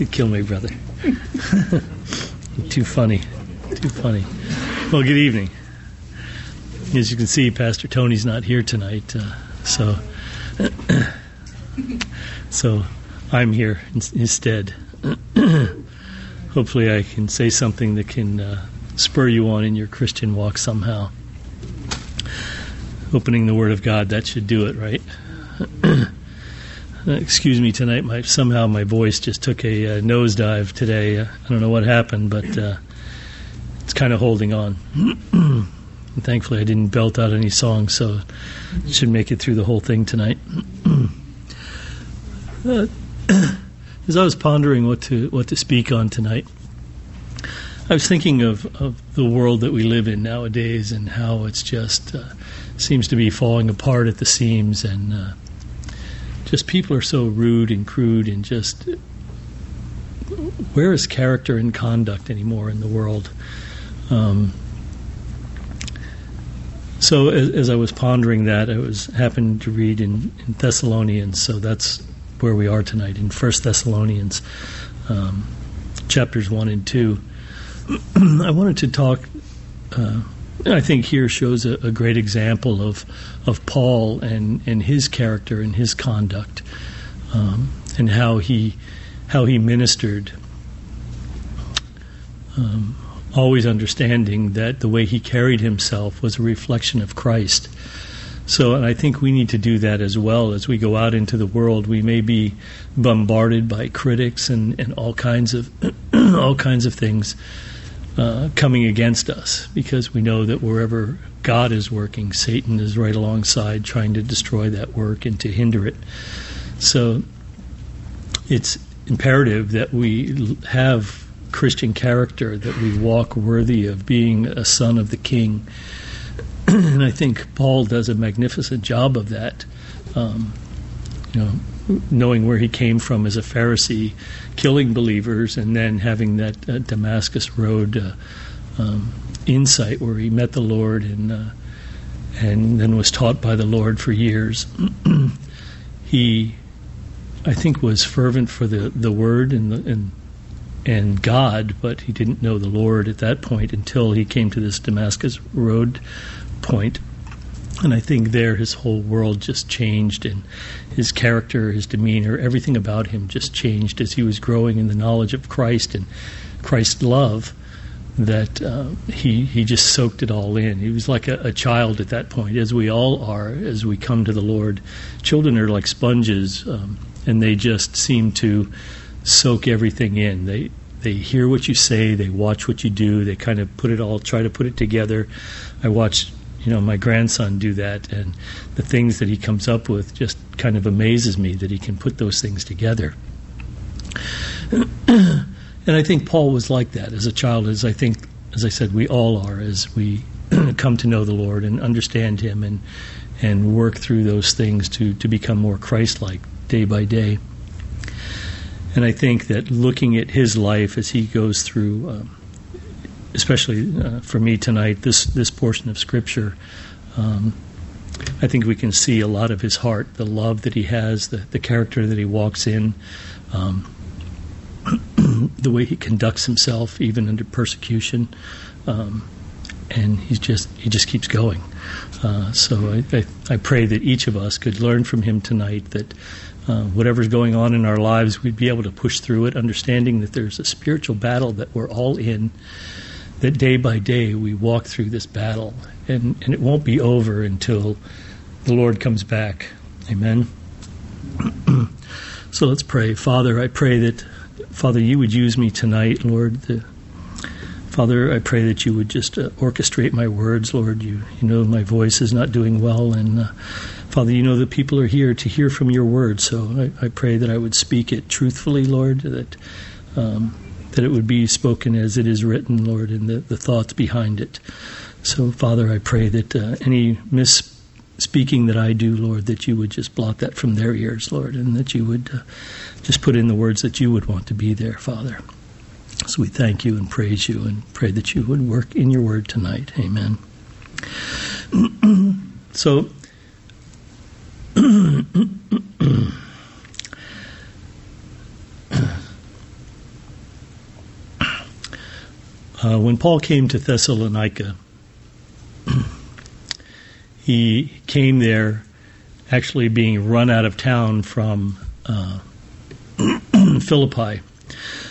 You'd kill me, brother. Too funny. Too funny. Well, good evening. As you can see, Pastor Tony's not here tonight, uh, so so I'm here instead. Hopefully, I can say something that can uh, spur you on in your Christian walk somehow. Opening the Word of God, that should do it, right? Uh, excuse me tonight. My somehow my voice just took a uh, nosedive today. Uh, I don't know what happened, but uh, it's kind of holding on. thankfully, I didn't belt out any songs, so should make it through the whole thing tonight. Uh, as I was pondering what to what to speak on tonight, I was thinking of, of the world that we live in nowadays and how it's just uh, seems to be falling apart at the seams and just people are so rude and crude and just where is character and conduct anymore in the world? Um, so as, as, I was pondering that, I was happened to read in, in, Thessalonians. So that's where we are tonight in First Thessalonians, um, chapters one and two. I wanted to talk. Uh, I think here shows a, a, great example of of Paul and, and his character and his conduct, um, and how he how he ministered. Um, always understanding that the way he carried himself was a reflection of Christ. So, and I think we need to do that as well as we go out into the world. We may be bombarded by critics and, and all kinds of all kinds of things uh, coming against us because we know that wherever God is working, Satan is right alongside trying to destroy that work and to hinder it. So it's imperative that we have Christian character, that we walk worthy of being a son of the King. and I think Paul does a magnificent job of that. Um, you know, knowing where he came from as a Pharisee, killing believers, and then having that uh, Damascus Road uh, um, insight where he met the Lord and uh, and then was taught by the Lord for years. he, I think, was fervent for the, the Word and the, and and God, but he didn't know the Lord at that point until he came to this Damascus Road point and I think there his whole world just changed, and his character, his demeanor, everything about him just changed as he was growing in the knowledge of Christ and Christ's love. That uh, he he just soaked it all in. He was like a, a, child at that point, as we all are as we come to the Lord. Children are like sponges, um, and they just seem to soak everything in. They they hear what you say, they watch what you do, they kind of put it all, try to put it together. I watched you know my grandson do that and the things that he comes up with just kind of amazes me that he can put those things together. And i think paul was like that as a child as i think as i said we all are as we come to know the lord and understand him and and work through those things to to become more christ-like day by day. And i think that looking at his life as he goes through um, especially uh, for me tonight, this this portion of Scripture, um, I think we can see a lot of his heart, the love that he has, the, the character that he walks in, um, the way he conducts himself, even under persecution, um, and he's just he just keeps going. Uh, so I, I, I, pray that each of us could learn from him tonight that. Uh, whatever's going on in our lives, we'd be able to push through it, understanding that there's a spiritual battle that we're all in, that day by day we walk through this battle, and, and it won't be over until the Lord comes back. Amen. so let's pray. Father, I pray that, Father, you would use me tonight, Lord. The, Father, I pray that you would just uh, orchestrate my words, Lord. You, you know my voice is not doing well, and uh, Father, you know the people are here to hear from your word. So I, I pray that I would speak it truthfully, Lord. That um, that it would be spoken as it is written, Lord, and the, the thoughts behind it. So, Father, I pray that uh, any misspeaking that I do, Lord, that you would just blot that from their ears, Lord, and that you would uh, just put in the words that you would want to be there, Father. So we thank you and praise you and pray that you would work in your word tonight. Amen. so, Uh, when Paul came to Thessalonica, he came there actually being run out of town from uh, Philippi.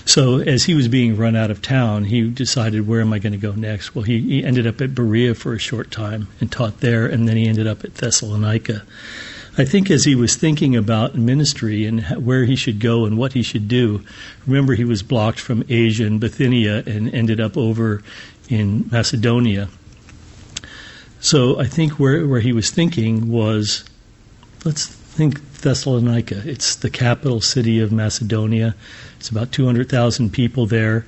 So as he was being run out of town, he decided, where am I going to go next? Well, he, he ended up at Berea for a short time and taught there, and then he ended up at Thessalonica. I think as he was thinking about ministry and where he should go and what he should do, remember he was blocked from Asia and Bithynia and ended up over in Macedonia. So I think where, where he was thinking was, let's think Thessalonica. It's the capital city of Macedonia. It's about 200,000 people there.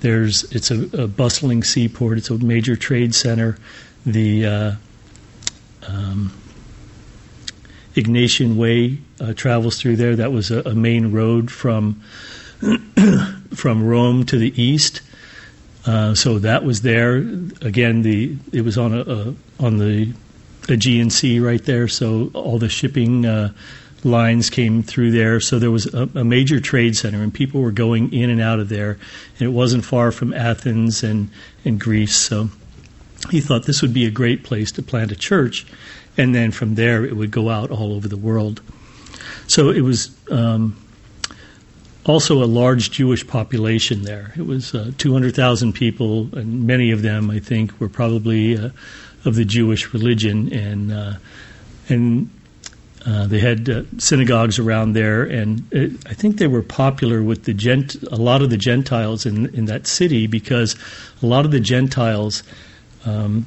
There's it's a, a, bustling seaport. It's a major trade center. The uh, um, Egnatian Way uh, travels through there. That was a, a main road from from Rome to the east. Uh, so that was there. Again, the it was on a, a on the Aegean Sea right there. So all the shipping uh, lines came through there. So there was a, a, major trade center, and people were going in and out of there. And it wasn't far from Athens and, and Greece. So he thought this would be a great place to plant a church. And then from there, it would go out all over the world. So it was um, also a large Jewish population there. It was uh, 200,000 people, and many of them, I think, were probably uh, of the Jewish religion. And, uh, and uh, they had uh, synagogues around there, and it, I think they were popular with the gent- a lot of the Gentiles in in that city because a lot of the Gentiles um,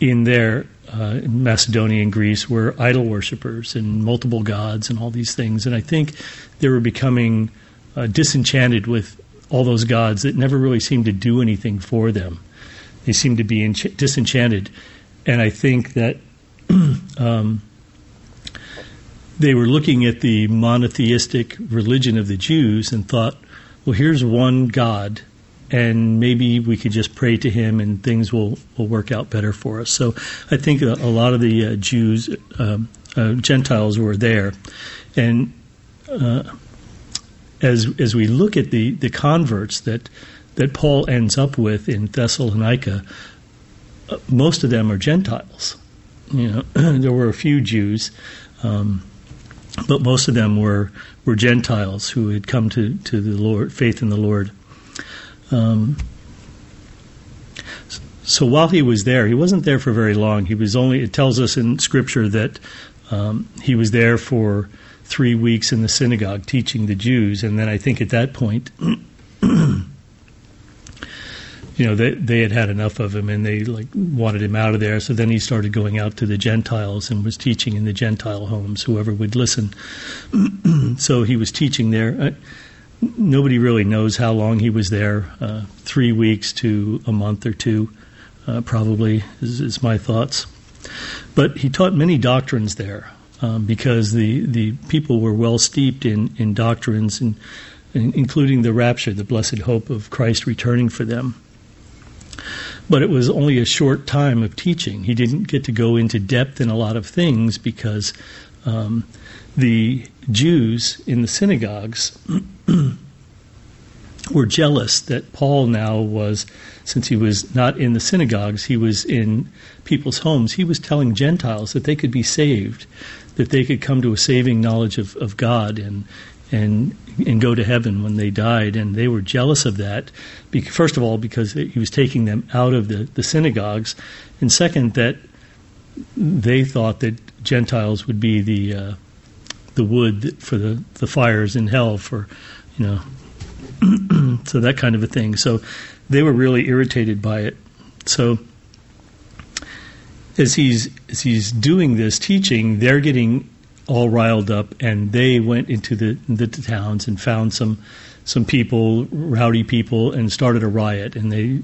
in there uh, in Macedonia and Greece were idol worshippers and multiple gods and all these things, and I think they were becoming uh, disenchanted with all those gods that never really seemed to do anything for them. They seemed to be ench- disenchanted, and I think that. um, they were looking at the monotheistic religion of the Jews and thought, well, here's one God, and maybe we could just pray to him and things will, will work out better for us. So I think a, a lot of the uh, Jews, uh, uh, Gentiles were there. And uh, as, as we look at the, the converts that, that Paul ends up with in Thessalonica, uh, most of them are Gentiles. You know, there were a few Jews. Um, but most of them were were Gentiles who had come to, to the Lord, faith in the Lord. Um, so while he was there, he wasn't there for very long. He was only. It tells us in Scripture that um, he was there for three weeks in the synagogue teaching the Jews, and then I think at that point you know, they they had had enough of him and they like wanted him out of there. So then he started going out to the Gentiles and was teaching in the Gentile homes, whoever would listen. so he was teaching there. Nobody really knows how long he was there. Uh, three weeks to a month or two, uh, probably is, is, my thoughts. But he taught many doctrines there um, because the the people were well steeped in in doctrines and including the rapture, the blessed hope of Christ returning for them. But it was only a short time of teaching. He didn't get to go into depth in a lot of things because um, the Jews in the synagogues were jealous that Paul now was, since he was not in the synagogues, he was in people's homes. He was telling Gentiles that they could be saved, that they could come to a saving knowledge of, of God and and and go to heaven when they died, and they were jealous of that. First of all, because he was taking them out of the, the synagogues, and second, that they thought that Gentiles would be the uh, the wood for the, the fires in hell for you know so that kind of a thing. So they were really irritated by it. So as he's as he's doing this teaching, they're getting all riled up, and they went into the, the towns and found some some people, rowdy people, and started a riot. And they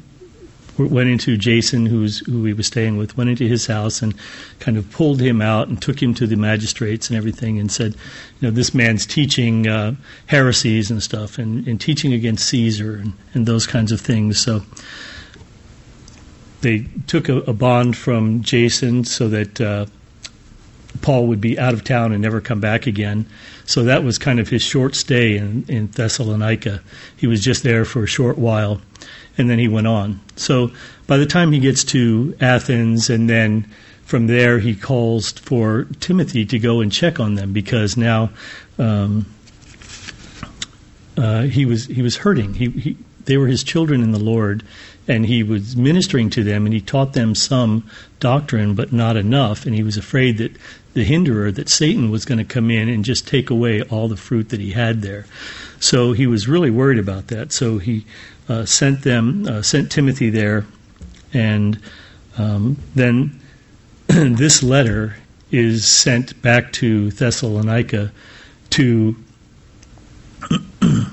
went into Jason, who's who he was staying with, went into his house and kind of pulled him out and took him to the magistrates and everything, and said, you know, this man's teaching uh, heresies and stuff, and, and teaching against Caesar and, and those kinds of things. So they took a, a bond from Jason so that. Uh, Paul would be out of town and never come back again. So that was kind of his short stay in, in Thessalonica. He was just there for a short while, and then he went on. So by the time he gets to Athens, and then from there he calls for Timothy to go and check on them because now um, uh, he was he was hurting. He, he they were his children in the Lord, and he was ministering to them, and he taught them some doctrine, but not enough. And he was afraid that the hinderer, that Satan was going to come in and just take away all the fruit that he had there. So he was really worried about that. So he uh, sent them, uh, sent Timothy there, and um, then this letter is sent back to Thessalonica to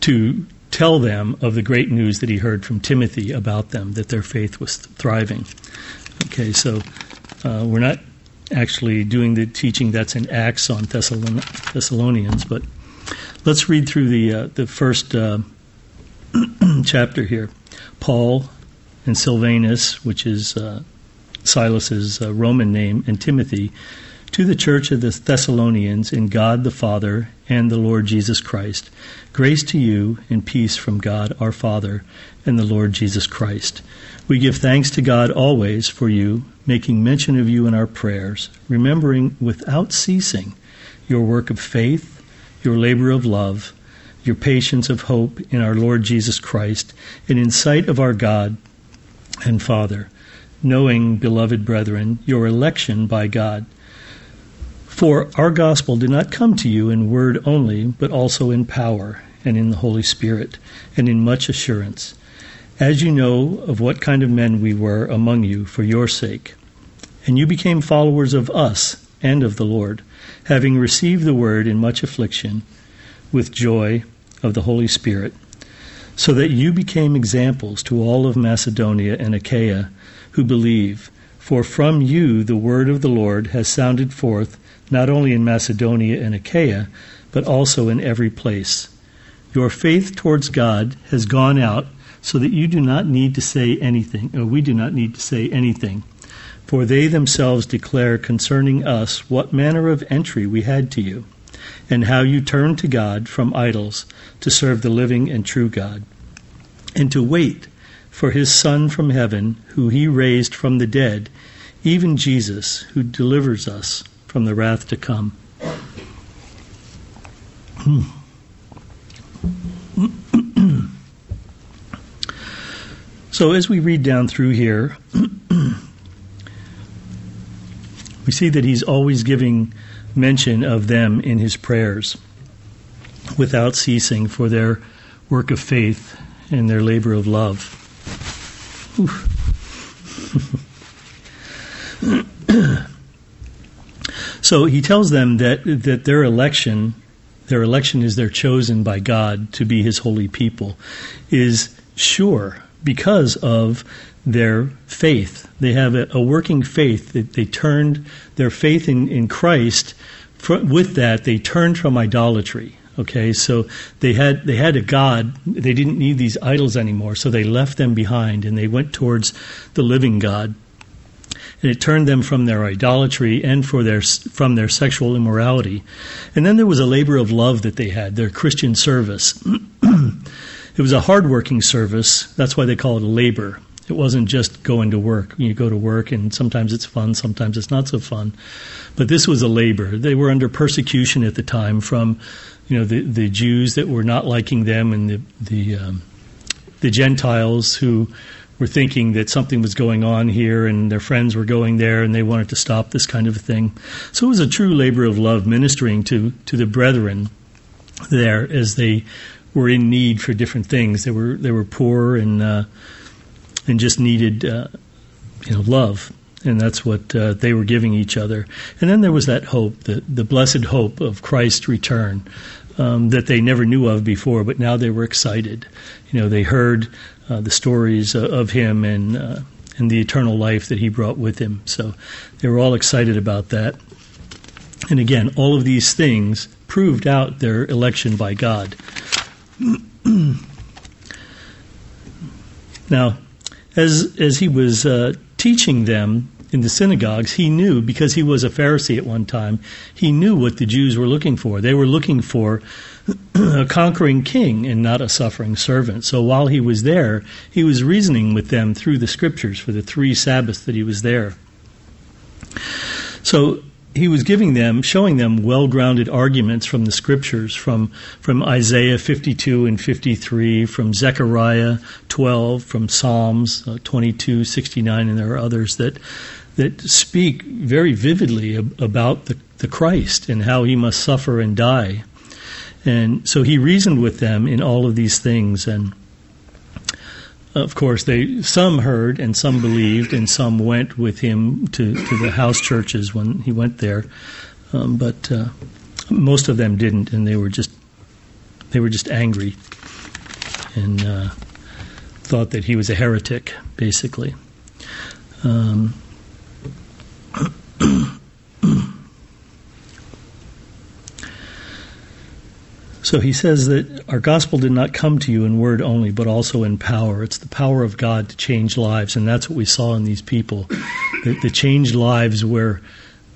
to tell them of the great news that he heard from Timothy about them, that their faith was thriving. Okay, so uh, we're not actually doing the teaching that's in Acts on Thessalonians, but let's read through the uh, the first uh, chapter here. Paul and Silvanus, which is uh, Silas's uh, Roman name, and Timothy to the church of the Thessalonians in God the Father and the Lord Jesus Christ. Grace to you and peace from God our Father and the Lord Jesus Christ. We give thanks to God always for you, making mention of you in our prayers, remembering without ceasing your work of faith, your labor of love, your patience of hope in our Lord Jesus Christ, and in sight of our God and Father, knowing, beloved brethren, your election by God for our gospel did not come to you in word only, but also in power, and in the Holy Spirit, and in much assurance, as you know of what kind of men we were among you for your sake. And you became followers of us and of the Lord, having received the word in much affliction, with joy of the Holy Spirit, so that you became examples to all of Macedonia and Achaia who believe. For from you the word of the Lord has sounded forth not only in Macedonia and Achaia, but also in every place. Your faith towards God has gone out so that you do not need to say anything, or we do not need to say anything. For they themselves declare concerning us what manner of entry we had to you, and how you turned to God from idols to serve the living and true God, and to wait for his Son from heaven, who he raised from the dead, even Jesus, who delivers us from the wrath to come. Hmm. so, as we read down through here, we see that he's always giving mention of them in his prayers without ceasing for their work of faith and their labor of love. So he tells them that that their election, their election is their chosen by God to be His holy people, is sure because of their faith. They have a, a working faith. They, they, turned their faith in, in Christ. With that, they turned from idolatry. Okay, so they had they had a God. They didn't need these idols anymore, so they left them behind and they went towards the living God and it turned them from their idolatry and for their from their sexual immorality. And then there was a labor of love that they had, their Christian service. it was a hardworking service. That's why they call it a labor. It wasn't just going to work. You go to work, and sometimes it's fun, sometimes it's not so fun. But this was a labor. They were under persecution at the time from, you know, the the Jews that were not liking them, and the the um, the Gentiles who were thinking that something was going on here and their friends were going there and they wanted to stop this kind of a thing. So it was a true labor of love ministering to, to the brethren there as they were in need for different things. They were they were poor and uh, and just needed uh, you know love, and that's what uh, they were giving each other. And then there was that hope, the the blessed hope of Christ's return. Um, that they never knew of before, but now they were excited. You know, they heard uh, the stories of him and uh, and the eternal life that he brought with him. So they were all excited about that. And again, all of these things proved out their election by God. now, as as he was uh, teaching them in the synagogues, he knew because he was a Pharisee at one time. He knew what the Jews were looking for. They were looking for a conquering king and not a suffering servant. So while he was there, he was reasoning with them through the scriptures for the three Sabbaths that he was there. So he was giving them, showing them well-grounded arguments from the scriptures, from from Isaiah 52 and 53, from Zechariah 12, from Psalms uh, 22, 69, and there are others that that speak very vividly about the, the Christ and how he must suffer and die. And so he reasoned with them in all of these things and of course, they some heard and some believed, and some went with him to, to the house churches when he went there. Um, but uh, most of them didn't, and they were just they were just angry and uh, thought that he was a heretic, basically. Um, So he says that our gospel did not come to you in word only, but also in power. It's the power of God to change lives, and that's what we saw in these people. The, the changed lives where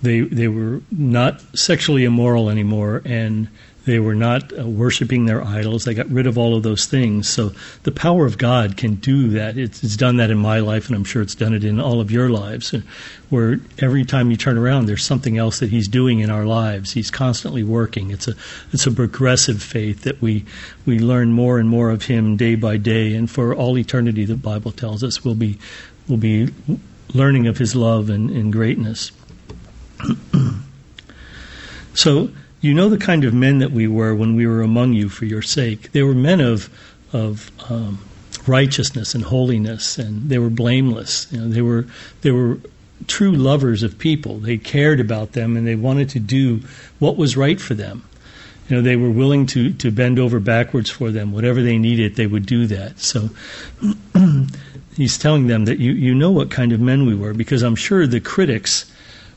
they they were not sexually immoral anymore, and they were not uh, worshiping their idols. They got rid of all of those things. So the power of God can do that. It's, it's, done that in my life, and I'm sure it's done it in all of your lives. Where every time you turn around, there's something else that He's doing in our lives. He's constantly working. It's a it's a progressive faith that we we learn more and more of Him day by day, and for all eternity, the Bible tells us we'll be we'll be learning of His love and, and greatness. so you know the kind of men that we were when we were among you for your sake. They were men of of um, righteousness and holiness, and they were blameless. You know, they were they were true lovers of people. They cared about them, and they wanted to do what was right for them. You know, they were willing to to bend over backwards for them. Whatever they needed, they would do that. So. he's telling them that you, you know what kind of men we were because I'm sure the critics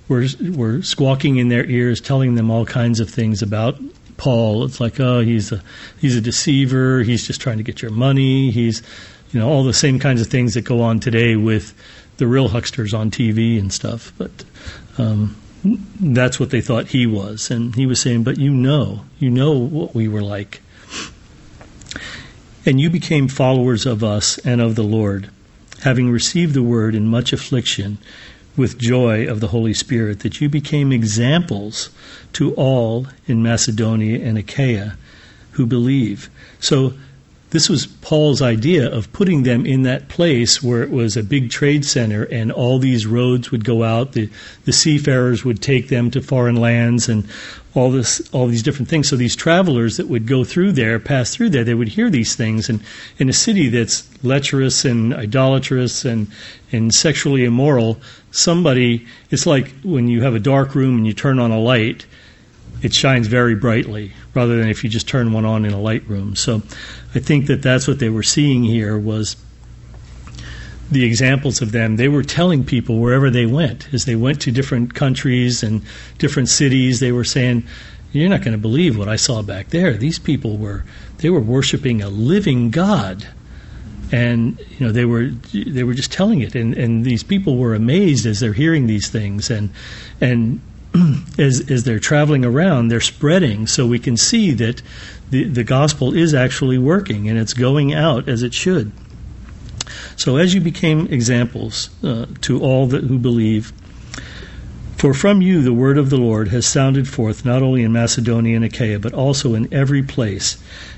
were were squawking in their ears, telling them all kinds of things about Paul. It's like, oh, he's a he's a deceiver. He's just trying to get your money. He's, you know, all the same kinds of things that go on today with the real hucksters on TV and stuff. But um, that's what they thought he was, and he was saying, but you know, you know what we were like, and you became followers of us and of the Lord, having received the word in much affliction with joy of the Holy Spirit, that you became examples to all in Macedonia and Achaia who believe. So this was Paul's idea of putting them in that place where it was a big trade center and all these roads would go out. The, the seafarers would take them to foreign lands and all this, all these different things. So these travelers that would go through there, pass through there, they would hear these things. And in a city that's lecherous and idolatrous and, and sexually immoral, somebody, it's like when you have a dark room and you turn on a light, it shines very brightly rather than if you just turn one on in a light room. So I think that that's what they were seeing here was the examples of them. They were telling people wherever they went, as they went to different countries and different cities, they were saying, "You're not going to believe what I saw back there. These people were they were worshiping a living God." And you know they were they were just telling it, and, and these people were amazed as they're hearing these things, and and as, as they're traveling around, they're spreading. So we can see that the, the gospel is actually working and it's going out as it should. So as you became examples uh, to all that who believe, for from you the word of the Lord has sounded forth not only in Macedonia and Achaia, but also in every place.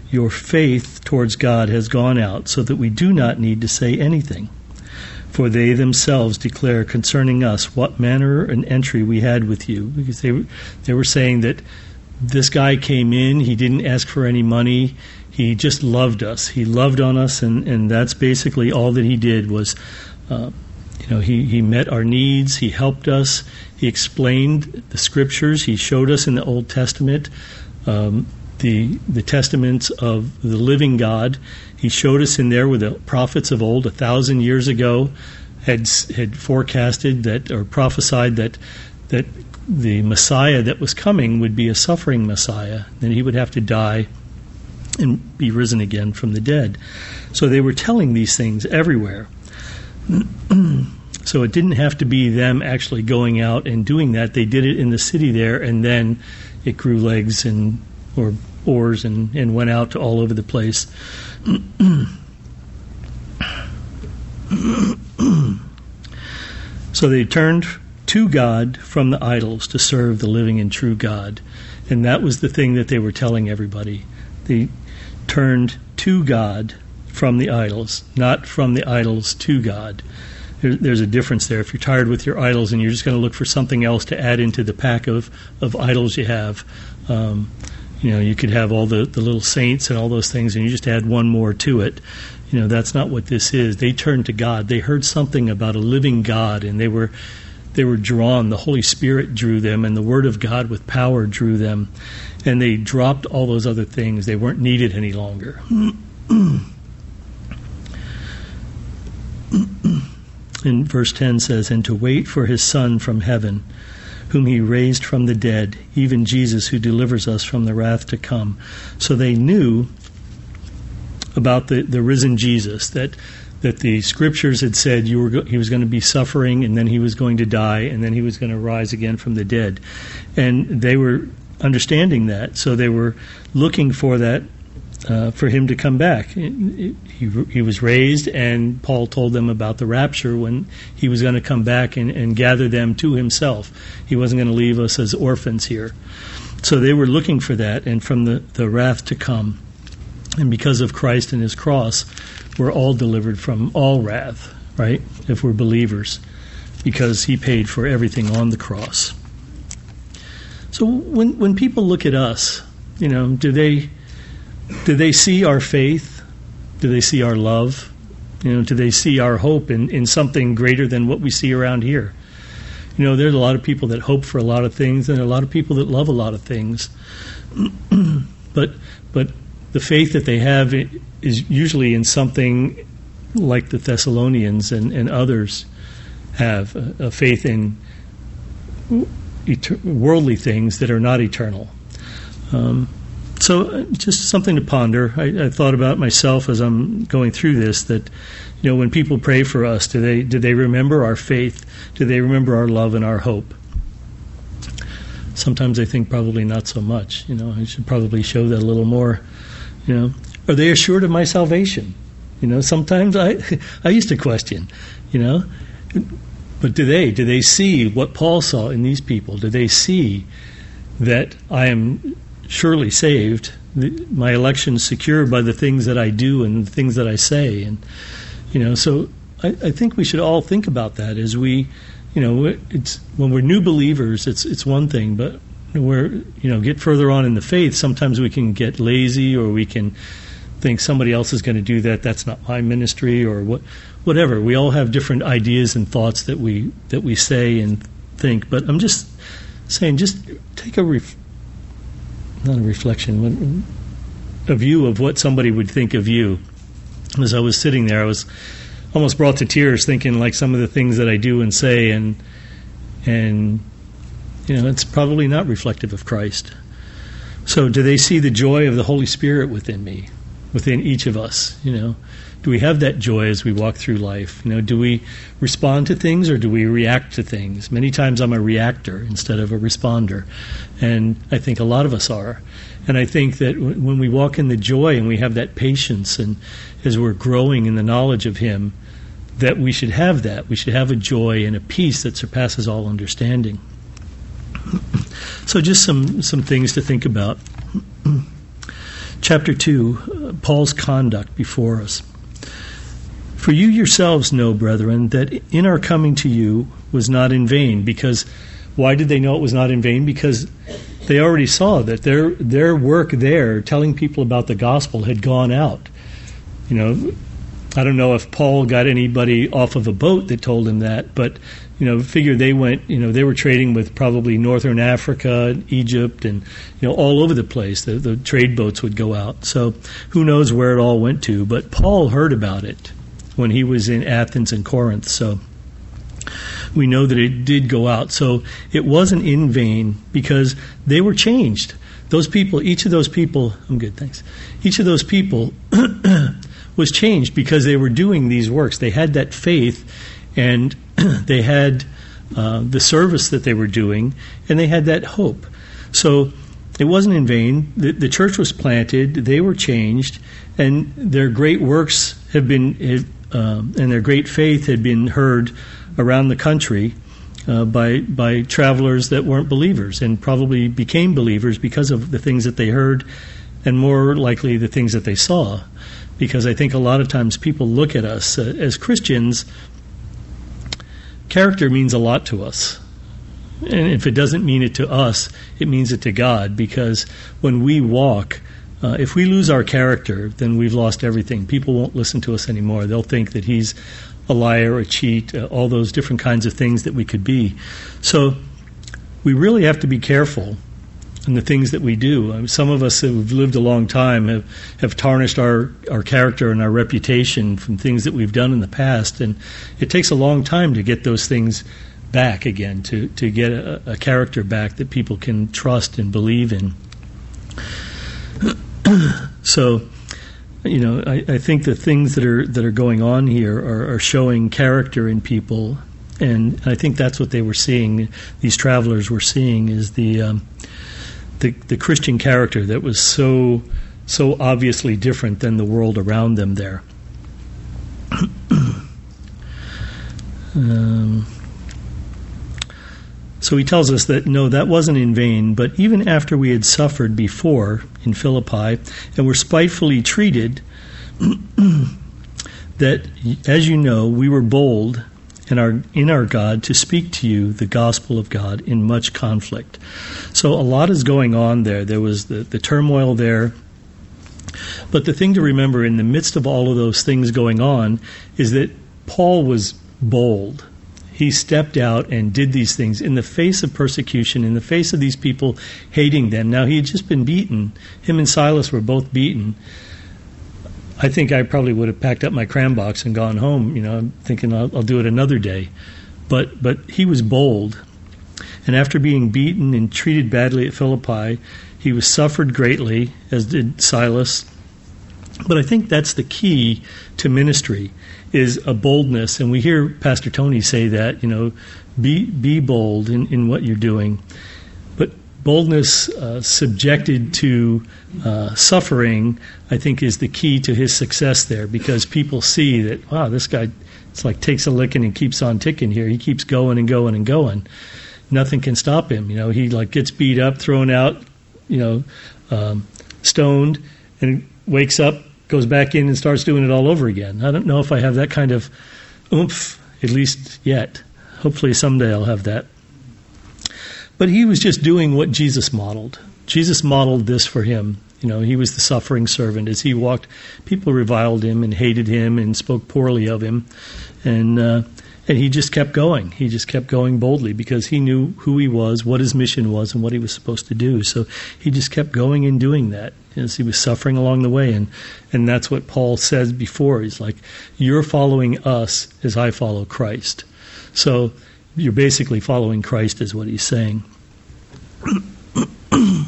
Your faith towards God has gone out, so that we do not need to say anything. For they themselves declare concerning us what manner and entry we had with you, because they they were saying that this guy came in, he didn't ask for any money, he just loved us. He loved on us, and and that's basically all that he did was. Uh, you know, he, he met our needs. He helped us. He explained the scriptures. He showed us in the Old Testament um, the the testaments of the living God. He showed us in there where the prophets of old, a thousand years ago, had had forecasted that or prophesied that that the Messiah that was coming would be a suffering Messiah, and he would have to die and be risen again from the dead. So they were telling these things everywhere. So it didn't have to be them actually going out and doing that. They did it in the city there, and then it grew legs and or oars and, and went out all over the place. So they turned to God from the idols to serve the living and true God. And that was the thing that they were telling everybody. They turned to God from the idols, not from the idols to God. There, there's a difference there. If you're tired with your idols and you're just going to look for something else to add into the pack of, of idols you have, um, you know, you could have all the, the little saints and all those things, and you just add one more to it. You know, that's not what this is. They turned to God. They heard something about a living God, and they were they were drawn. The Holy Spirit drew them, and the Word of God with power drew them, and they dropped all those other things. They weren't needed any longer. In verse 10 says, And to wait for his Son from heaven whom he raised from the dead, even Jesus who delivers us from the wrath to come. So they knew about the, the risen Jesus, that that the scriptures had said you were go- he was going to be suffering and then he was going to die and then he was going to rise again from the dead. And they were understanding that, so they were looking for that uh, for him to come back. He, he was raised, and Paul told them about the rapture when he was going to come back and, and gather them to himself. He wasn't going to leave us as orphans here. So they were looking for that, and from the, the wrath to come. And because of Christ and his cross, we're all delivered from all wrath, right? If we're believers, because he paid for everything on the cross. So when, when people look at us, you know, do they do they see our faith? Do they see our love? You know, do they see our hope in, in something greater than what we see around here? You know, there's a lot of people that hope for a lot of things, and a lot of people that love a lot of things. but but the faith that they have is usually in something like the Thessalonians and, and others have a, a faith in worldly things that are not eternal. Um, so uh, just something to ponder. I, I, thought about myself as I'm going through this that you know when people pray for us, do they do they remember our faith? Do they remember our love and our hope? Sometimes I think probably not so much. You know, I should probably show that a little more. You know, are they assured of my salvation? You know, sometimes I I used to question. You know, but do they do they see what Paul saw in these people? Do they see that I am surely saved. My election secured by the things that I do and the things that I say, and you know. So I, I think we should all think about that as we, you know, it's when we're new believers, it's it's one thing, but we're you know get further on in the faith. Sometimes we can get lazy, or we can think somebody else is going to do that. That's not my ministry, or what, whatever. We all have different ideas and thoughts that we that we say and think. But I'm just saying, just take a ref- not a reflection, a view of what somebody would think of you. As I was sitting there, I was almost brought to tears thinking like some of the things that I do and say, and and you know, it's probably not reflective of Christ. So, do they see the joy of the Holy Spirit within me, within each of us? You know, do we have that joy as we walk through life? You know, do we respond to things or do we react to things? Many times I'm a reactor instead of a responder, and I think a lot of us are. And I think that when we walk in the joy and we have that patience, and as we're growing in the knowledge of Him, that we should have that. We should have a joy and a peace that surpasses all understanding. so, just some some things to think about. Chapter two, uh, Paul's conduct before us. For you yourselves know, brethren, that in our coming to you was not in vain. Because why did they know it was not in vain? Because they already saw that their their work there, telling people about the gospel, had gone out. You know, I don't know if Paul got anybody off of a boat that told him that, but you know, figure they went, you know, they were trading with probably northern Africa, and Egypt, and you know, all over the place. The, the trade boats would go out. So who knows where it all went to? But Paul heard about it when he was in Athens and Corinth. So we know that it did go out. So it wasn't in vain because they were changed. Those people, each of those people, I'm good, thanks. Each of those people was changed because they were doing these works. They had that faith, and they had uh, the service that they were doing, and they had that hope. So it wasn't in vain. The, the church was planted, they were changed, and their great works have been, uh, and their great faith had been heard around the country. Uh, by by travelers that weren't believers and probably became believers because of the things that they heard, and more likely the things that they saw. Because I think a lot of times people look at us uh, as Christians character means a lot to us. And if it doesn't mean it to us, it means it to God because when we walk, uh, if we lose our character, then we've lost everything. People won't listen to us anymore. They'll think that he's a liar, a cheat, uh, all those different kinds of things that we could be. So we really have to be careful in the things that we do. Some of us who've lived a long time have, have tarnished our, our character and our reputation from things that we've done in the past, and it takes a long time to get those things back again, to, to get a, a character back that people can trust and believe in. so, you know, I, I, think the things that are that are going on here are, are showing character in people, and I think that's what they were seeing. These travelers were seeing is the um, the, the Christian character that was so so obviously different than the world around them there. um, so he tells us that no, that wasn't in vain, but even after we had suffered before in Philippi and were spitefully treated, that, as you know, we were bold in our in our God to speak to you the gospel of God in much conflict. So a lot is going on there. There was the, the turmoil there. But the thing to remember in the midst of all of those things going on is that Paul was bold. He stepped out and did these things in the face of persecution, in the face of these people hating them. Now, he had just been beaten. Him and Silas were both beaten. I think I probably would have packed up my cram box and gone home, you know, I'm thinking I'll, I'll do it another day. But but he was bold, and after being beaten and treated badly at Philippi, he was suffered greatly, as did Silas. But I think that's the key to ministry is a boldness, and we hear Pastor Tony say that, you know, be be bold in, in what you're doing But boldness uh, subjected to uh, suffering, I think, is the key to his success there because people see that, wow, this guy, it's like takes a licking and keeps on ticking here. He keeps going and going and going. Nothing can stop him. You know, he like gets beat up, thrown out, you know, um, stoned, and wakes up, goes back in, and starts doing it all over again. I don't know if I have that kind of oomph, at least yet. Hopefully someday I'll have that. But he was just doing what Jesus modeled. Jesus modeled this for him. You know, he was the suffering servant. As he walked, people reviled him and hated him and spoke poorly of him, and uh, and he just kept going. He just kept going boldly because he knew who he was, what his mission was, and what he was supposed to do. So he just kept going and doing that as he was suffering along the way, and and that's what Paul says before. He's like, "You're following us as I follow Christ." So you're basically following Christ, is what he's saying.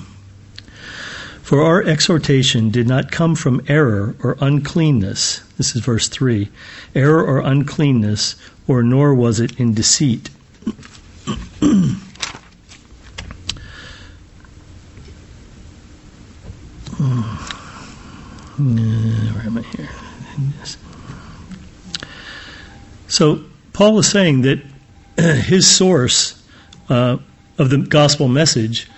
For our exhortation did not come from error or uncleanness. This is verse 3. Error or uncleanness, or nor was it in deceit. Where am I here? So Paul is saying that his source uh, of the gospel message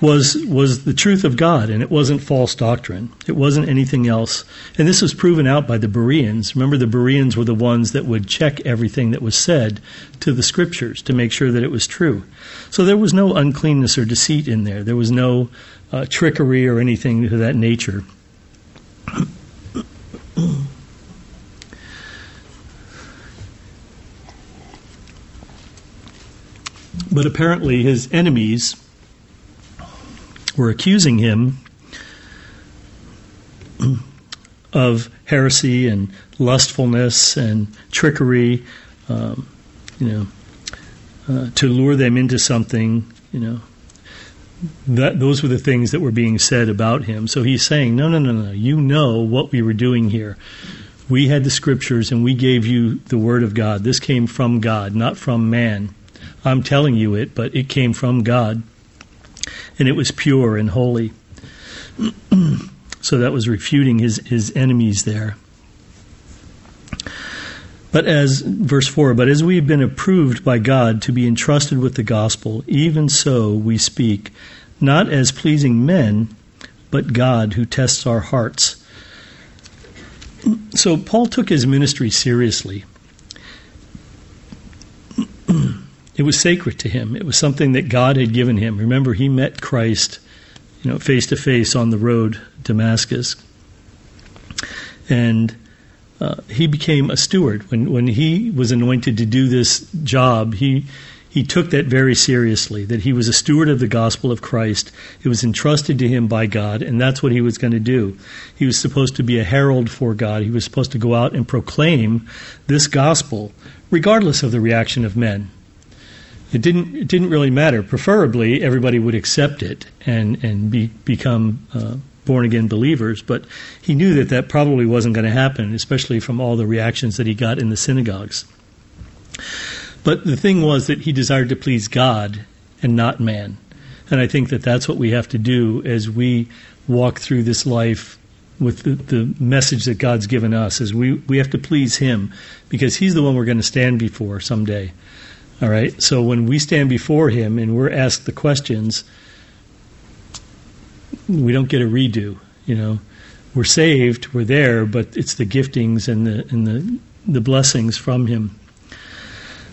was was the truth of God, and it wasn't false doctrine. It wasn't anything else. And this was proven out by the Bereans. Remember, the Bereans were the ones that would check everything that was said to the scriptures to make sure that it was true. So there was no uncleanness or deceit in there. There was no uh, trickery or anything of that nature. But apparently, his enemies were accusing him of heresy and lustfulness and trickery, um, you know, uh, to lure them into something, you know. That those were the things that were being said about him. So he's saying, no, no, no, no. You know what we were doing here. We had the scriptures and we gave you the word of God. This came from God, not from man. I'm telling you it, but it came from God. And it was pure and holy. so that was refuting his, his enemies there. But as, verse 4, but as we have been approved by God to be entrusted with the gospel, even so we speak, not as pleasing men, but God who tests our hearts. So Paul took his ministry seriously. It was sacred to him. It was something that God had given him. Remember, he met Christ, you know, face to face on the road Damascus. And uh, he became a steward. When when he was anointed to do this job, he he took that very seriously. That he was a steward of the gospel of Christ. It was entrusted to him by God, and that's what he was going to do. He was supposed to be a herald for God. He was supposed to go out and proclaim this gospel, regardless of the reaction of men. It didn't it didn't really matter. Preferably, everybody would accept it and and be become. Uh, born again believers, but he knew that that probably wasn't going to happen, especially from all the reactions that he got in the synagogues. But the thing was that he desired to please God and not man. And I think that that's what we have to do as we walk through this life with the, the message that God's given us is we, we have to please him because he's the one we're going to stand before someday. All right. So when we stand before him and we're asked the questions, we don't get a redo. You know, we're saved, we're there, but it's the giftings and the and the the blessings from Him.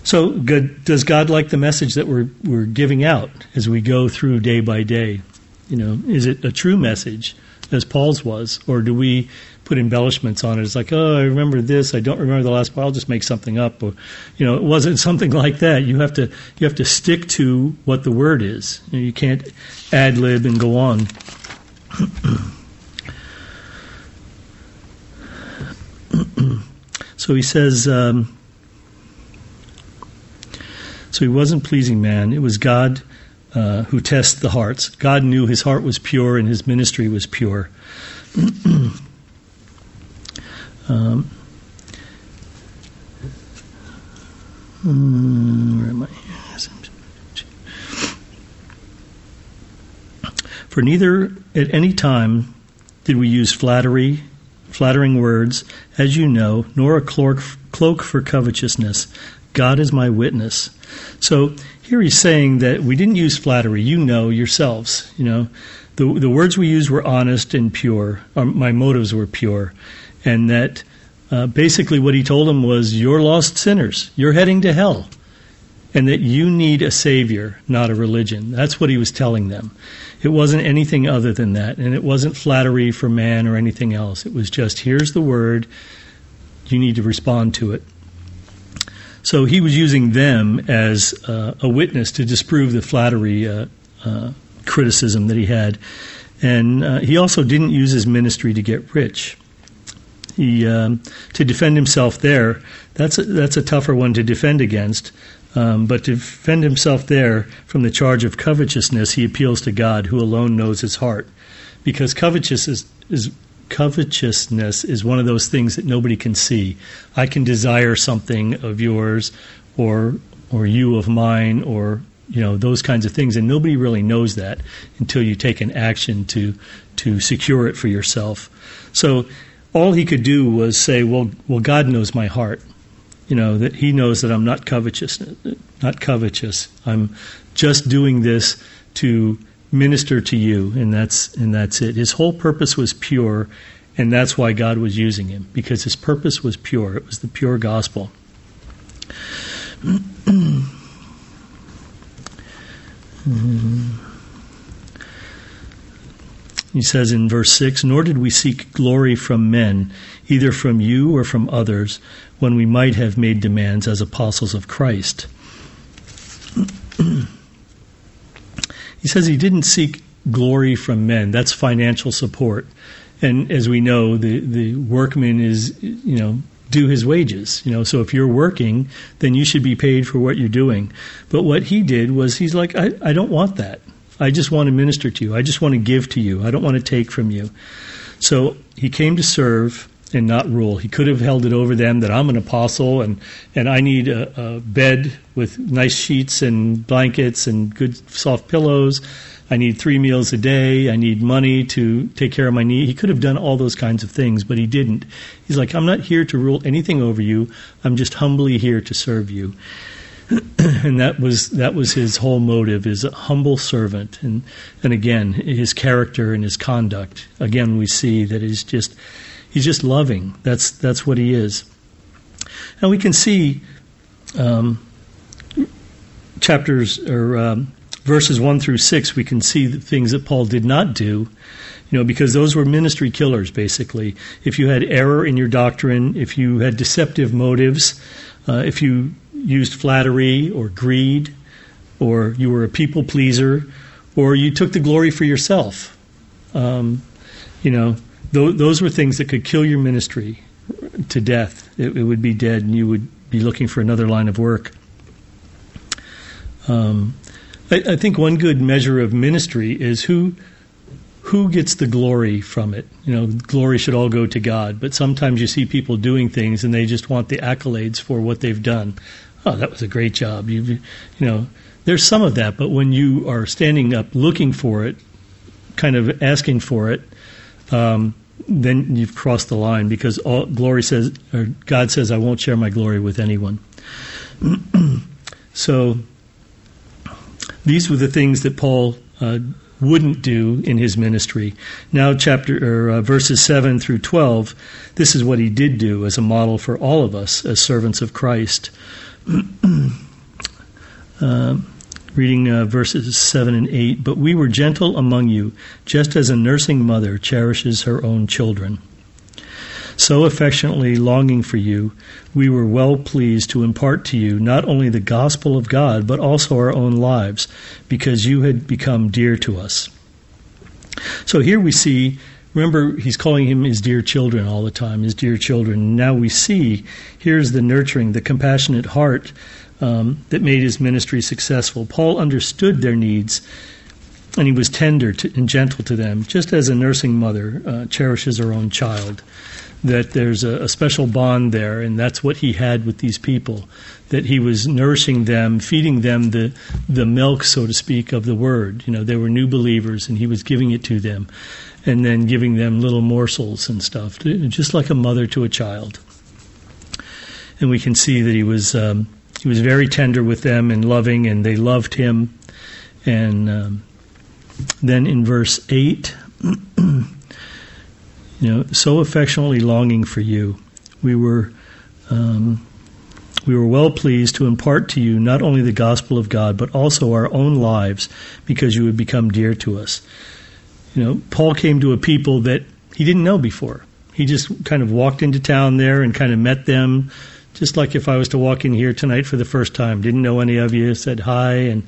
So, good, does God like the message that we're we're giving out as we go through day by day? You know, is it a true message, as Paul's was, or do we put embellishments on it? It's like, oh, I remember this, I don't remember the last part. I'll just make something up, or you know, it wasn't something like that. You have to you have to stick to what the word is. You, know, you can't ad lib and go on. so he says, um, so he wasn't pleasing man. It was God uh, who tests the hearts. God knew his heart was pure and his ministry was pure. um, hmm, where am I? For neither at any time did we use flattery, flattering words, as you know, nor a cloak for covetousness. God is my witness. So here he's saying that we didn't use flattery. You know yourselves. You know, the the words we used were honest and pure. my motives were pure, and that uh, basically what he told them was, "You're lost sinners. You're heading to hell." and that you need a savior, not a religion. That's what he was telling them. It wasn't anything other than that, and it wasn't flattery for man or anything else. It was just here's the word, you need to respond to it. So he was using them as uh, a witness to disprove the flattery uh, uh, criticism that he had. And uh, he also didn't use his ministry to get rich. He, um, to defend himself there, that's a, that's a tougher one to defend against um, but to defend himself there from the charge of covetousness, he appeals to God, who alone knows his heart. Because covetousness is, is covetousness is one of those things that nobody can see. I can desire something of yours, or or you of mine, or you know those kinds of things, and nobody really knows that until you take an action to to secure it for yourself. So all he could do was say, "Well, well, God knows my heart." you know that he knows that I'm not covetous, not covetous. I'm just doing this to minister to you, and that's and that's it. His whole purpose was pure, and that's why God was using him because his purpose was pure. It was the pure gospel. Hmm. He says in verse 6 Nor did we seek glory from men, either from you or from others, when we might have made demands as apostles of Christ. he says he didn't seek glory from men. That's financial support. And as we know, the, the workman is, you know, due his wages. You know, so if you're working, then you should be paid for what you're doing. But what he did was he's like, I, I don't want that. I just want to minister to you. I just want to give to you. I don't want to take from you. So he came to serve and not rule. He could have held it over them that I'm an apostle and, and I need a, a bed with nice sheets and blankets and good soft pillows. I need three meals a day. I need money to take care of my knee. He could have done all those kinds of things, but he didn't. He's like, I'm not here to rule anything over you. I'm just humbly here to serve you. and that was that was his whole motive is a humble servant. And and again his character and his conduct. Again we see that he's just he's just loving. That's that's what he is. And we can see um, chapters or um, verses 1 through 6 we can see the things that Paul did not do you know because those were ministry killers basically. If you had error in your doctrine if you had deceptive motives uh, if you used flattery or greed, or you were a people pleaser, or you took the glory for yourself. Um, you know, th- those were things that could kill your ministry to death. It, it, would be dead, and you would be looking for another line of work. Um, I, I think one good measure of ministry is who who gets the glory from it? You know, glory should all go to God, but sometimes you see people doing things and they just want the accolades for what they've done oh, that was a great job. You, you know, there's some of that, but when you are standing up looking for it, kind of asking for it, um, then you've crossed the line because all, glory says, or God says, I won't share my glory with anyone. so these were the things that Paul uh, wouldn't do in his ministry. Now, chapter or uh, verses seven through twelve, this is what he did do as a model for all of us as servants of Christ. Uh, reading uh, verses 7 and 8. But we were gentle among you, just as a nursing mother cherishes her own children. So affectionately longing for you, we were well pleased to impart to you not only the gospel of God, but also our own lives, because you had become dear to us. So here we see Remember, he's calling him his dear children all the time, his dear children. Now we see here's the nurturing, the compassionate heart um, that made his ministry successful. Paul understood their needs and he was tender to, and gentle to them, just as a nursing mother uh, cherishes her own child. That there's a, a, special bond there, and that's what he had with these people. That he was nourishing them, feeding them the the milk, so to speak, of the word. You know, they were new believers, and he was giving it to them and then giving them little morsels and stuff, just like a mother to a child. And we can see that he was um, he was very tender with them and loving, and they loved him. And um, then in verse eight, you know, so affectionately longing for you, we were. Um, we were well pleased to impart to you not only the gospel of God, but also our own lives, because you had become dear to us you know, Paul came to a people that he didn't know before. He just kind of walked into town there and kind of met them, just like if I was to walk in here tonight for the first time, didn't know any of you, said hi, and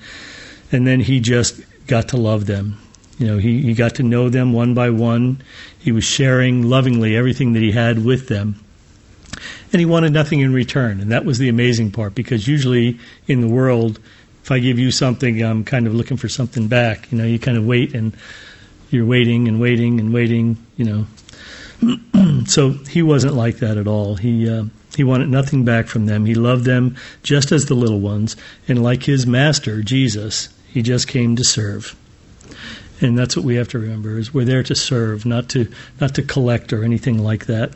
and then he just got to love them. You know, he, he got to know them one by one. He was sharing lovingly everything that he had with them. And he wanted nothing in return. And that was the amazing part because usually in the world, if I give you something, I'm kind of looking for something back. You know, you kind of wait and you're waiting and waiting and waiting, you know. so he wasn't like that at all. He uh, he wanted nothing back from them. He loved them just as the little ones, and like his master Jesus, he just came to serve. And that's what we have to remember: is we're there to serve, not to not to collect or anything like that.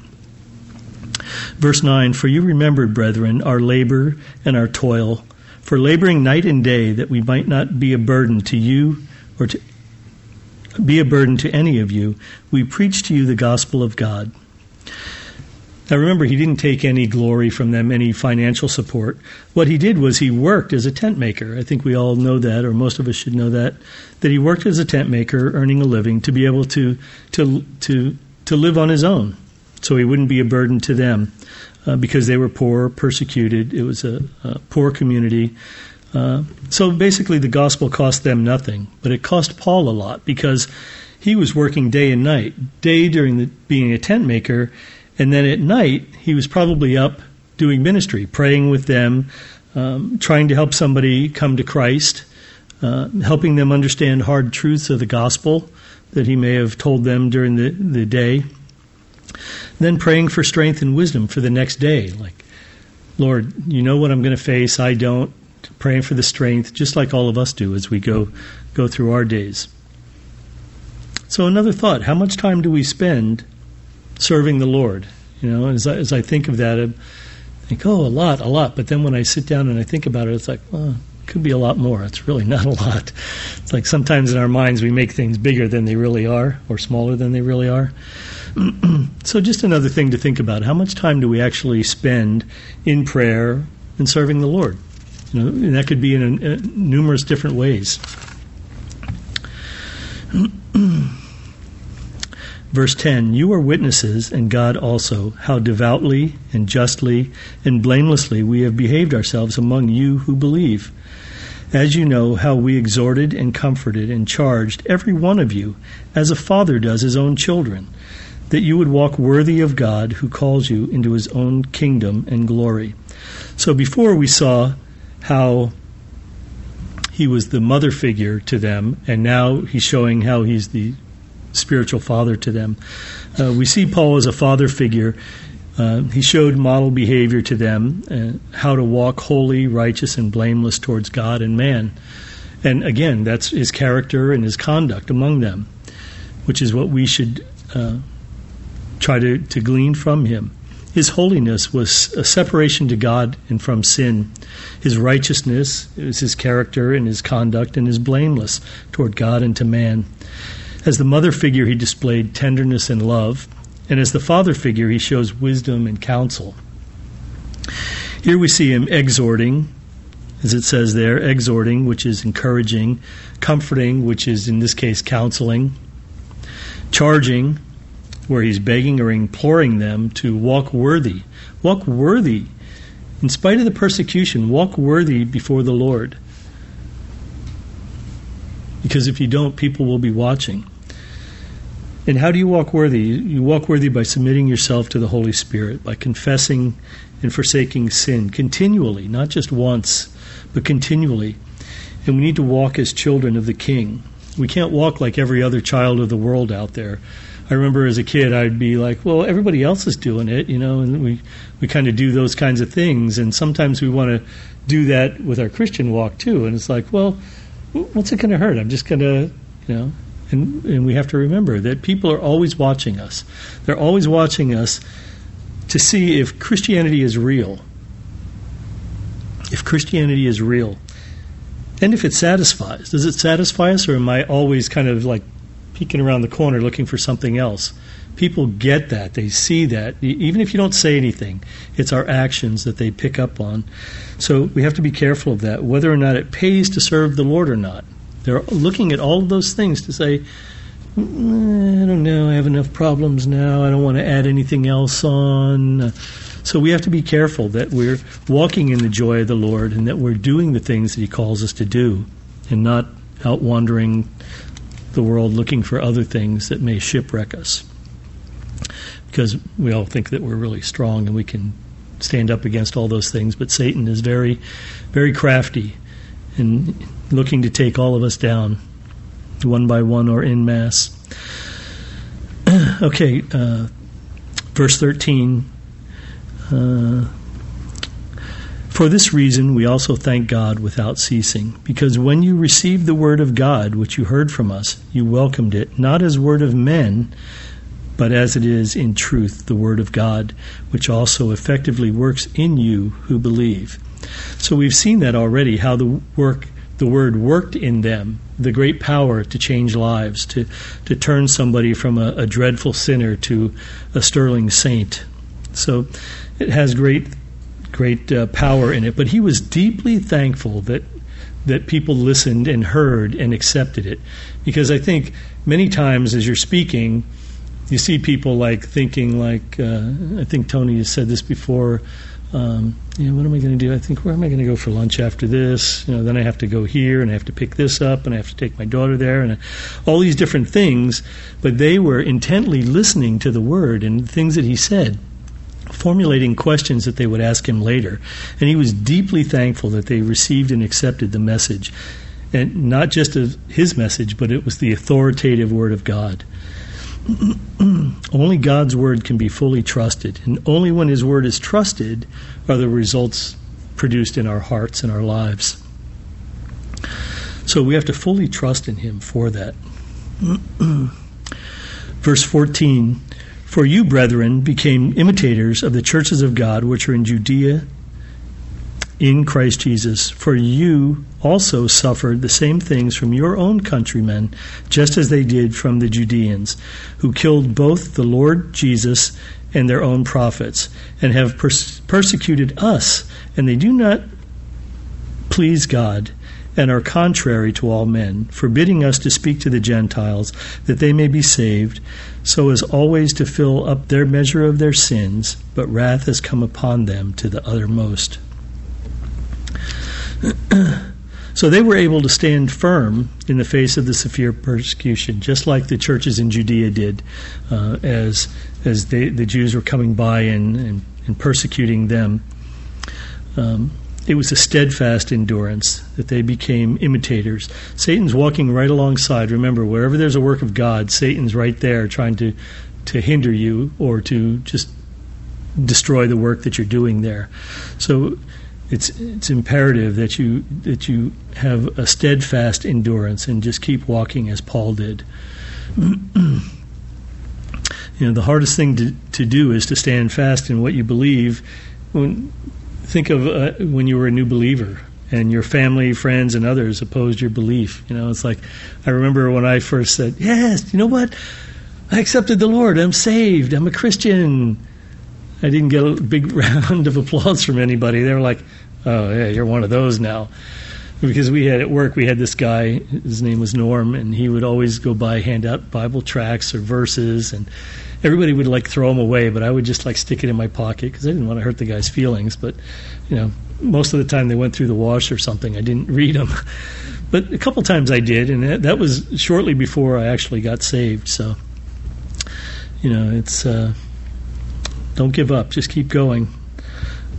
Verse nine: For you remembered, brethren, our labor and our toil, for laboring night and day, that we might not be a burden to you or to be a burden to any of you. We preach to you the gospel of God. Now remember, he didn't take any glory from them, any financial support. What he did was he worked as a tent maker. I think we all know that, or most of us should know that, that he worked as a tent maker, earning a living to be able to to to to live on his own, so he wouldn't be a burden to them, uh, because they were poor, persecuted. It was a, a poor community. Uh, so basically, the gospel cost them nothing, but it cost Paul a lot because he was working day and night. Day during the, being a tent maker, and then at night he was probably up doing ministry, praying with them, um, trying to help somebody come to Christ, uh, helping them understand hard truths of the gospel that he may have told them during the, the day. Then praying for strength and wisdom for the next day. Like, Lord, you know what I'm going to face. I don't. Praying for the strength, just like all of us do as we go go through our days. So another thought: How much time do we spend serving the Lord? You know, as I, as I think of that, I think, oh, a lot, a lot. But then when I sit down and I think about it, it's like, well, it could be a lot more. It's really not a lot. It's like sometimes in our minds we make things bigger than they really are, or smaller than they really are. so just another thing to think about: How much time do we actually spend in prayer and serving the Lord? You know, and that could be in, a, in numerous different ways. Verse 10 You are witnesses, and God also, how devoutly and justly and blamelessly we have behaved ourselves among you who believe. As you know, how we exhorted and comforted and charged every one of you, as a father does his own children, that you would walk worthy of God who calls you into his own kingdom and glory. So before we saw how he was the mother figure to them, and now he's showing how he's the spiritual father to them. Uh, we see Paul as a father figure. Uh, he showed model behavior to them, uh, how to walk holy, righteous, and blameless towards God and man. And again, that's his character and his conduct among them, which is what we should uh, try to, to glean from him. His holiness was a separation to God and from sin. His righteousness is his character and his conduct, and his blameless toward God and to man. As the mother figure, he displayed tenderness and love, and as the father figure, he shows wisdom and counsel. Here we see him exhorting, as it says there, exhorting, which is encouraging, comforting, which is in this case counseling, charging, where he's begging or imploring them to walk worthy. Walk worthy. In spite of the persecution, walk worthy before the Lord. Because if you don't, people will be watching. And how do you walk worthy? You walk worthy by submitting yourself to the Holy Spirit, by confessing and forsaking sin continually, not just once, but continually. And we need to walk as children of the King. We can't walk like every other child of the world out there. I remember as a kid, I'd be like, well, everybody else is doing it, you know, and we, we kind of do those kinds of things. And sometimes we want to do that with our Christian walk too. And it's like, well, what's it going to hurt? I'm just going to, you know, and, and we have to remember that people are always watching us. They're always watching us to see if Christianity is real. If Christianity is real. And if it satisfies. Does it satisfy us, or am I always kind of like peeking around the corner looking for something else? People get that. They see that. Even if you don't say anything, it's our actions that they pick up on. So we have to be careful of that, whether or not it pays to serve the Lord or not. They're looking at all of those things to say, mm, I don't know, I have enough problems now, I don't want to add anything else on. So we have to be careful that we're walking in the joy of the Lord and that we're doing the things that He calls us to do and not out wandering the world looking for other things that may shipwreck us. Because we all think that we're really strong and we can stand up against all those things, but Satan is very, very crafty and looking to take all of us down, one by one or in mass. okay, uh, verse 13. Uh, for this reason, we also thank God without ceasing, because when you received the word of God, which you heard from us, you welcomed it, not as word of men, but as it is in truth the word of God, which also effectively works in you who believe. So we've seen that already, how the work the word worked in them, the great power to change lives, to, to turn somebody from a, a dreadful sinner to a sterling saint. So it has great great uh, power in it. But he was deeply thankful that that people listened and heard and accepted it, because I think many times as you're speaking, you see people like thinking like uh, I think Tony has said this before um, you know, what am I going to do? I think, where am I going to go for lunch after this? You know, then I have to go here and I have to pick this up and I have to take my daughter there and all these different things. But they were intently listening to the word and things that he said, formulating questions that they would ask him later. And he was deeply thankful that they received and accepted the message. And not just his message, but it was the authoritative word of God. only God's word can be fully trusted, and only when His word is trusted are the results produced in our hearts and our lives. So we have to fully trust in Him for that. Verse 14 For you, brethren, became imitators of the churches of God which are in Judea in Christ Jesus. For you also suffered the same things from your own countrymen, just as they did from the Judeans, who killed both the Lord Jesus and their own prophets, and have pers- persecuted us, and they do not please God and are contrary to all men, forbidding us to speak to the Gentiles, that they may be saved, so as always to fill up their measure of their sins, but wrath has come upon them to the uttermost. so they were able to stand firm in the face of the severe persecution, just like the churches in Judea did, uh, as as they, the Jews were coming by and, and, and persecuting them. Um, it was a steadfast endurance that they became imitators. Satan's walking right alongside. Remember, wherever there's a work of God, Satan's right there trying to to hinder you or to just destroy the work that you're doing there. So it's it's imperative that you that you have a steadfast endurance and just keep walking as Paul did. you know, the hardest thing to, to do is to stand fast in what you believe. When, think of uh, when you were a new believer and your family, friends, and others opposed your belief. You know, it's like I remember when I first said, "Yes, you know what? I accepted the Lord. I'm saved. I'm a Christian." I didn't get a big round of applause from anybody. They were like, "Oh yeah, you're one of those now." Because we had at work, we had this guy. His name was Norm, and he would always go by, hand out Bible tracts or verses, and everybody would like throw them away, but I would just like stick it in my pocket because I didn't want to hurt the guy's feelings. But you know, most of the time they went through the wash or something. I didn't read them, but a couple times I did, and that, was shortly before I actually got saved. So, you know, it's. Uh, don't give up. Just keep going.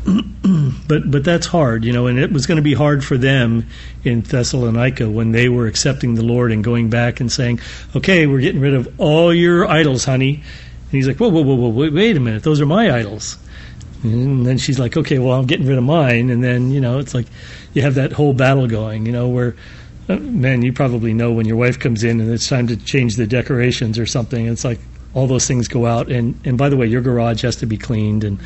but but that's hard, you know, and it was going to be hard for them in Thessalonica when they were accepting the Lord and going back and saying, "Okay, we're getting rid of all your idols, honey." He's like, "Whoa, whoa, whoa, whoa, wait a minute, those are my idols." And then she's like, "Okay, well, I'm getting rid of mine." And then you know, it's like you have that whole battle going, you know, where uh, man, you probably know when your wife comes in and it's time to change the decorations or something. It's like, all those things go out. And and by the way, your garage has to be cleaned, and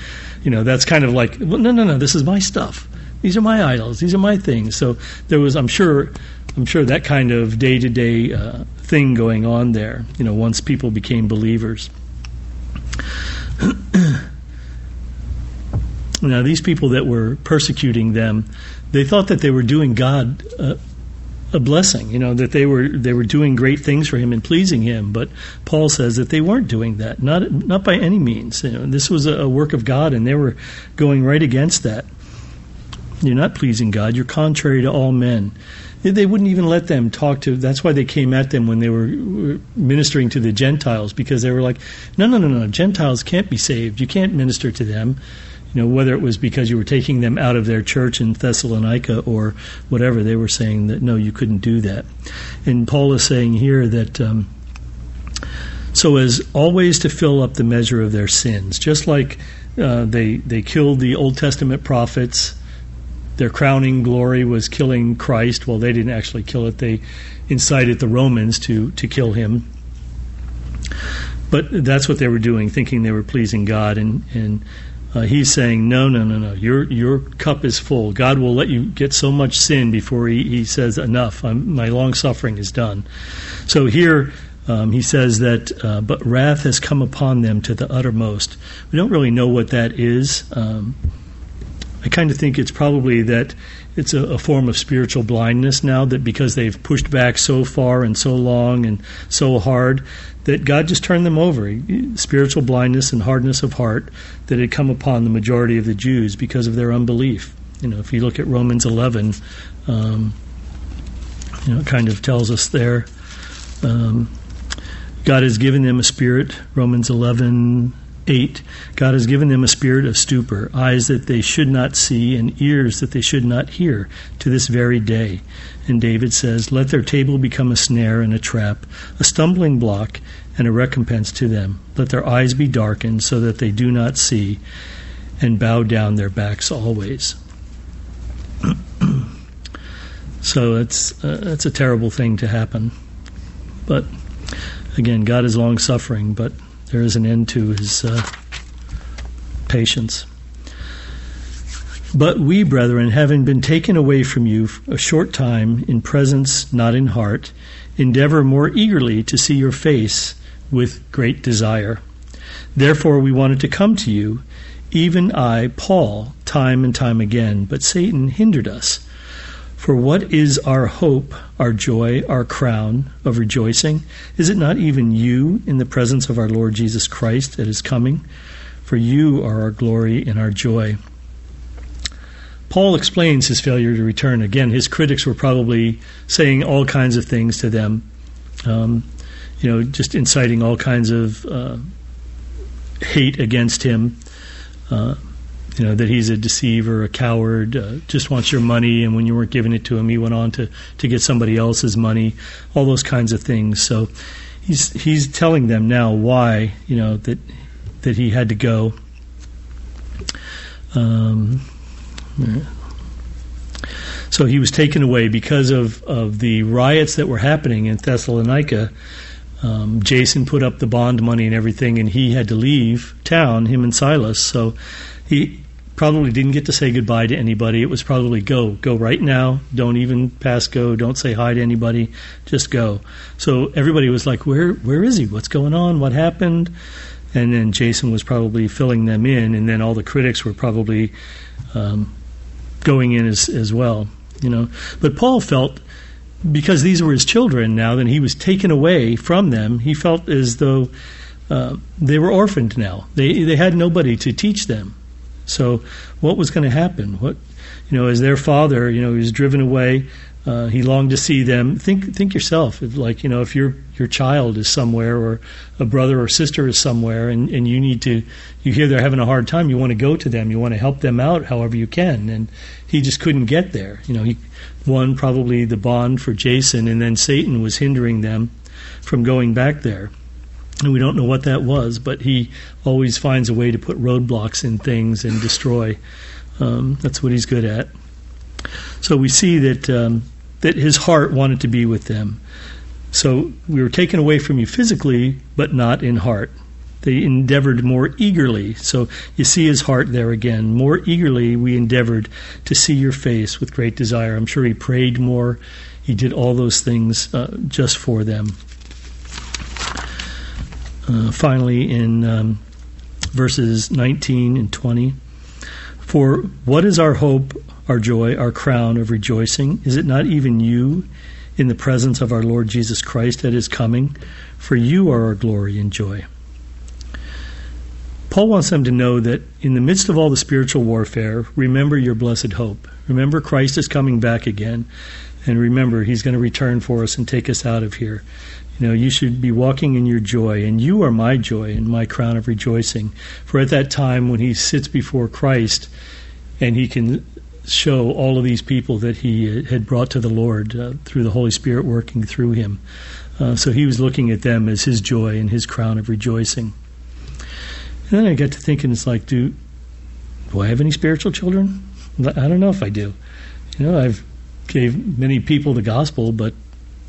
you know that's kind of like well, no, no, no, this is my stuff. These are my idols. These are my things. So there was, I'm sure, I'm sure that kind of day to day thing going on there. You know, once people became believers. now these people that were persecuting them, they thought that they were doing God uh, a blessing, you know, that they were they were doing great things for him and pleasing him. But Paul says that they weren't doing that, not not by any means. You know, this was a, a work of God, and they were going right against that. You're not pleasing God. You're contrary to all men. They wouldn't even let them talk to. That's why they came at them when they were ministering to the Gentiles, because they were like, "No, no, no, no. Gentiles can't be saved. You can't minister to them." you know, whether it was because you were taking them out of their church in Thessalonica or whatever, they were saying that no, you couldn't do that. And Paul is saying here that um, so as always to fill up the measure of their sins, just like uh, they they killed the Old Testament prophets. Their crowning glory was killing Christ. Well, they didn't actually kill it; they incited the Romans to to kill him. But that's what they were doing, thinking they were pleasing God, and and uh, he's saying, no, no, no, no. Your your cup is full. God will let you get so much sin before He, he says enough. I'm, my long suffering is done. So here um, he says that, uh, but wrath has come upon them to the uttermost. We don't really know what that is. Um, I kind of think it's probably that it's a, a, form of spiritual blindness now that because they've pushed back so far and so long and so hard that God just turned them over. Spiritual blindness and hardness of heart that had come upon the majority of the Jews because of their unbelief. You know, if you look at Romans 11, um, you know, it kind of tells us there. Um, God has given them a spirit, Romans 11, 8. God has given them a spirit of stupor, eyes that they should not see, and ears that they should not hear, to this very day. And David says, Let their table become a snare and a trap, a stumbling block and a recompense to them. Let their eyes be darkened so that they do not see, and bow down their backs always. so it's uh, it's a terrible thing to happen, but again, God is long suffering, but there is an end to His uh, patience. But we, brethren, having been taken away from you a short time in presence, not in heart, endeavor more eagerly to see your face with great desire. Therefore, we wanted to come to you, even I, Paul, time and time again, but Satan hindered us. For what is our hope, our joy, our crown of rejoicing? Is it not even you in the presence of our Lord Jesus Christ at his coming? For you are our glory and our joy. Paul explains his failure to return. Again, his critics were probably saying all kinds of things to them, um, you know, just inciting all kinds of uh, hate against him. Uh, you know that he's a deceiver, a coward, uh, just wants your money, and when you weren't giving it to him, he went on to to get somebody else's money, all those kinds of things. So he's he's telling them now why you know that that he had to go. Um, so he was taken away because of, of the riots that were happening in Thessalonica. Um, Jason put up the bond money and everything, and he had to leave town, him and Silas. So he probably didn't get to say goodbye to anybody. It was probably go, go right now. Don't even pass go. Don't say hi to anybody. Just go. So everybody was like, where, where is he? What's going on? What happened? And then Jason was probably filling them in, and then all the critics were probably um, going in as, as well. You know, but Paul felt because these were his children now, then he was taken away from them. He felt as though uh, they were orphaned now. They they had nobody to teach them. So what was going to happen? What you know, as their father, you know, he was driven away. Uh, he longed to see them. Think think yourself, if, like you know, if your your child is somewhere, or a brother or sister is somewhere, and, and you need to, you hear they're having a hard time, you want to go to them, you want to help them out however you can, and he just couldn't get there. You know, he won probably the bond for Jason, and then Satan was hindering them from going back there. And we don't know what that was, but he always finds a way to put roadblocks in things and destroy. Um, that's what he's good at. So we see that um, that his heart wanted to be with them. So we were taken away from you physically, but not in heart. They endeavored more eagerly. So you see his heart there again. More eagerly, we endeavored to see your face with great desire. I'm sure he prayed more. He did all those things uh, just for them. Uh, finally, in um, verses 19 and 20, for what is our hope, our joy, our crown of rejoicing? Is it not even you in the presence of our Lord Jesus Christ at his coming? For you are our glory and joy. Paul wants them to know that in the midst of all the spiritual warfare, remember your blessed hope. Remember Christ is coming back again. And remember, he's going to return for us and take us out of here. You know, you should be walking in your joy, and you are my joy and my crown of rejoicing. For at that time, when he sits before Christ and he can show all of these people that he had brought to the Lord uh, through the Holy Spirit working through him. Uh, so he was looking at them as his joy and his crown of rejoicing. And then I got to thinking, it's like, do do I have any spiritual children? I don't know if I do. You know, I've gave many people the gospel, but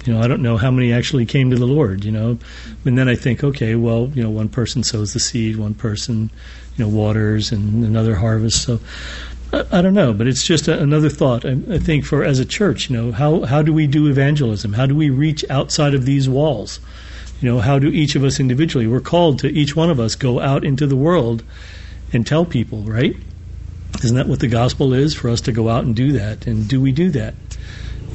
you know, I don't know how many actually came to the Lord. You know, and then I think, okay, well, you know, one person sows the seed, one person, you know, waters, and another harvests. So I, I don't know, but it's just a, another thought. I, I think for as a church, you know, how how do we do evangelism? How do we reach outside of these walls? You know, how do each of us individually? We're called to each one of us go out into the world and tell people, right? Isn't that what the gospel is for us to go out and do that? And do we do that?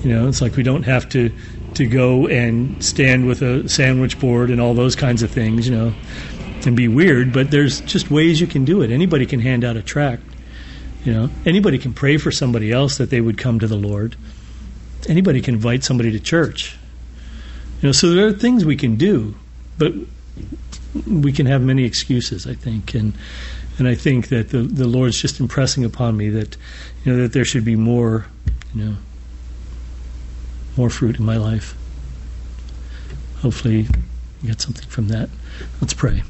You know, it's like we don't have to to go and stand with a sandwich board and all those kinds of things, you know, and be weird. But there's just ways you can do it. Anybody can hand out a tract. You know, anybody can pray for somebody else that they would come to the Lord. Anybody can invite somebody to church. You know, so there are things we can do, but we can have many excuses, I think, and and I think that the the Lord's just impressing upon me that you know that there should be more, you know, more fruit in my life. Hopefully, get something from that. Let's pray.